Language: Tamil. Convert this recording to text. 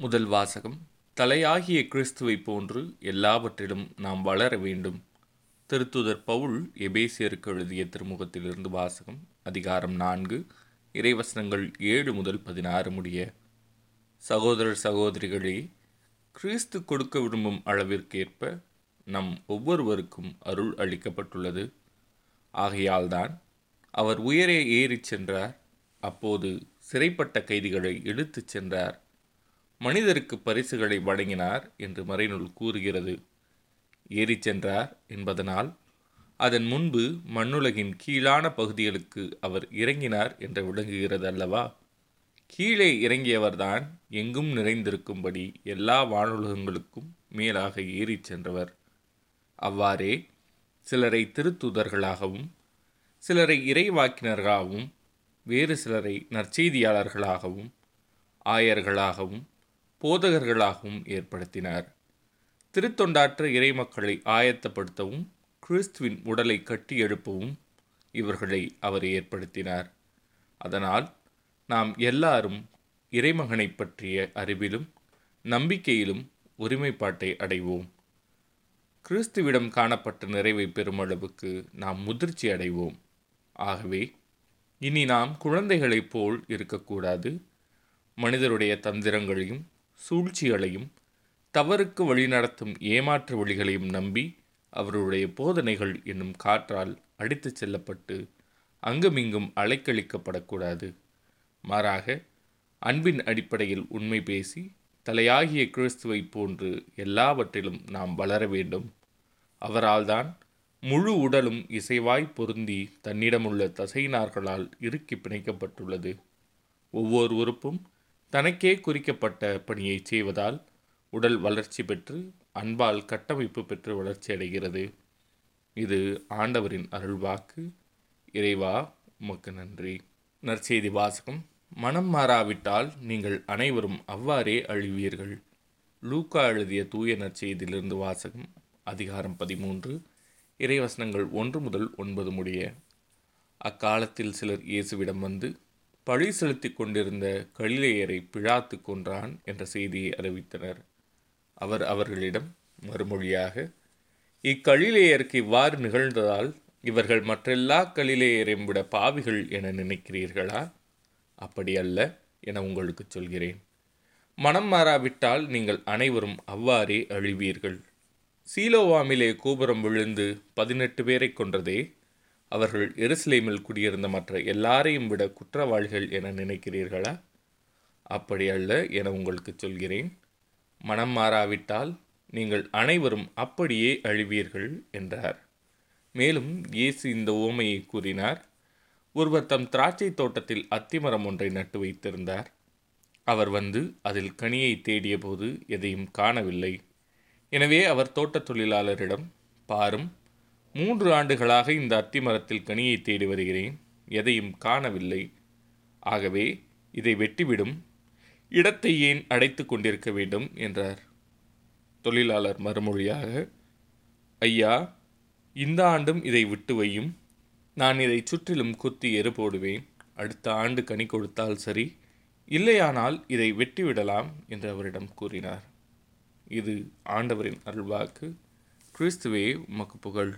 முதல் வாசகம் தலையாகிய கிறிஸ்துவைப் போன்று எல்லாவற்றிலும் நாம் வளர வேண்டும். திருத்துதர் பவுல் எபேசியருக்கு எழுதிய திருமுகத்திலிருந்து வாசகம் அதிகாரம் நான்கு இறைவசனங்கள் ஏழு முதல் பதினாறு முடிய. சகோதரர் சகோதரிகளே கிறிஸ்து கொடுக்க விரும்பும் அளவிற்கேற்ப நம் ஒவ்வொருவருக்கும் அருள் அளிக்கப்பட்டுள்ளது. ஆகையால்தான் அவர் உயரே ஏறிச் சென்றார் அப்போது சிறைப்பட்ட கைதிகளை இழுத்துச் சென்றார். மனிதருக்கு பரிசுகளை வழங்கினார் என்று மறைநூல் கூறுகிறது. ஏறிச் சென்றார் என்பதனால் அதன் முன்பு மண்ணுலகின் கீழான பகுதிகளுக்கு அவர் இறங்கினார் என்று விளங்குகிறது அல்லவா கீழே இறங்கியவர்தான் எங்கும் நிறைந்திருக்கும்படி எல்லா வானுலகங்களுக்கும் மேலாக ஏறிச் சென்றவர். அவ்வாறே சிலரை திருத்துதர்களாகவும் சிலரை இறைவாக்கினர்களாகவும் வேறு சிலரை நற்செய்தியாளர்களாகவும் ஆயர்களாகவும் போதகர்களாகவும் ஏற்படுத்தினார். திருத்தொண்டாற்ற இறைமக்களை ஆயத்தப்படுத்தவும் கிறிஸ்துவின் உடலை கட்டி எழுப்பவும் இவர்களை அவர் ஏற்படுத்தினார். அதனால் நாம் எல்லாரும் இறைமகனை பற்றிய அறிவிலும் நம்பிக்கையிலும் ஒருமைப்பாட்டை அடைவோம். கிறிஸ்துவிடம் காணப்பட்ட நிறைவை பெறுமளவுக்கு நாம் முதிர்ச்சி அடைவோம். ஆகவே இனி நாம் குழந்தைகளைப் போல் இருக்கக்கூடாது. மனிதருடைய தந்திரங்களையும் சூழ்ச்சிகளையும் தவறுக்கு வழிநடத்தும் ஏமாற்று வழிகளையும் நம்பி அவருடைய போதனைகள் என்னும் காற்றால் அடித்துச் செல்லப்பட்டு அங்குமிங்கும் அலைக்கழிக்கப்படக்கூடாது. மாறாக அன்பின் அடிப்படையில் உண்மை பேசி தலையாகிய கிறிஸ்துவைப் போன்று எல்லாவற்றிலும் நாம் வளர வேண்டும். அவரால்தான் முழு உடலும் இசைவாய் பொருந்தி தன்னிடமுள்ள தசைநார்களால் இறுக்கி பிணைக்கப்பட்டுள்ளது. ஒவ்வொரு உறுப்பும் தனக்கே குறிக்கப்பட்ட பணியை செய்வதால் உடல் வளர்ச்சி பெற்று அன்பால் கட்டமைப்பு பெற்று வளர்ச்சியடைகிறது இது ஆண்டவரின் அருள்வாக்கு. இறைவா உமக்கு நன்றி. நற்செய்தி வாசகம். மனம் மாறாவிட்டால் நீங்கள் அனைவரும் அவ்வாறே அழிவீர்கள். லூக்கா எழுதிய தூய நற்செய்தியிலிருந்து வாசகம் அதிகாரம் பதிமூன்று. இறைவசனங்கள் ஒன்று முதல் ஒன்பது முடிய. அக்காலத்தில் சிலர் இயேசுவிடம் வந்து பழி செலுத்தி கொண்டிருந்த கலிலேயரை பிழாத்து கொன்றான் என்ற செய்தியை அறிவித்தனர். அவர் அவர்களிடம் மறுமொழியாக இக்கலிலேயருக்கு இவ்வாறு நிகழ்ந்ததால் இவர்கள் மற்றெல்லா கலிலேயரையும் விட பாவிகள் என நினைக்கிறீர்களா? அப்படி அல்ல என உங்களுக்கு சொல்கிறேன். மனம் மாறாவிட்டால் நீங்கள் அனைவரும் அவ்வாறே அழிவீர்கள். சீலோவாமிலே கோபுரம் விழுந்து பதினெட்டு பேரை கொன்றதே அவர்கள் எருசலேமில் குடியிருந்த மற்ற எல்லாரையும் விட குற்றவாளிகள் என நினைக்கிறீர்களா? அப்படி அல்ல என உங்களுக்கு சொல்கிறேன். மனம் மாறாவிட்டால் நீங்கள் அனைவரும் அப்படியே அழிவீர்கள் என்றார். மேலும் இயேசு இந்த ஓமையை கூறினார். ஒருவர் தம் திராட்சை தோட்டத்தில் அத்திமரம் ஒன்றை நட்டு வைத்திருந்தார். அவர் வந்து அதில் கனியை தேடிய போது எதையும் காணவில்லை. எனவே அவர் தோட்டத் தொழிலாளரிடம் பாரும் மூன்று ஆண்டுகளாக இந்த அத்திமரத்தில் கனியை தேடி வருகிறேன். எதையும் காணவில்லை. ஆகவே இதை வெட்டிவிடும். இடத்தை ஏன் அடைத்து கொண்டிருக்க வேண்டும்? என்றார். தொழிலாளர் மறுமொழியாக ஐயா இந்த ஆண்டும் இதை விட்டு வையும். நான் இதை சுற்றிலும் குத்தி எரு போடுவேன். அடுத்த ஆண்டு கனி கொடுத்தால் சரி. இல்லையானால் இதை வெட்டிவிடலாம் என்று அவரிடம் கூறினார். இது ஆண்டவரின் அருள்வாக்கு. கிறிஸ்துவே உமக்கு புகழ்.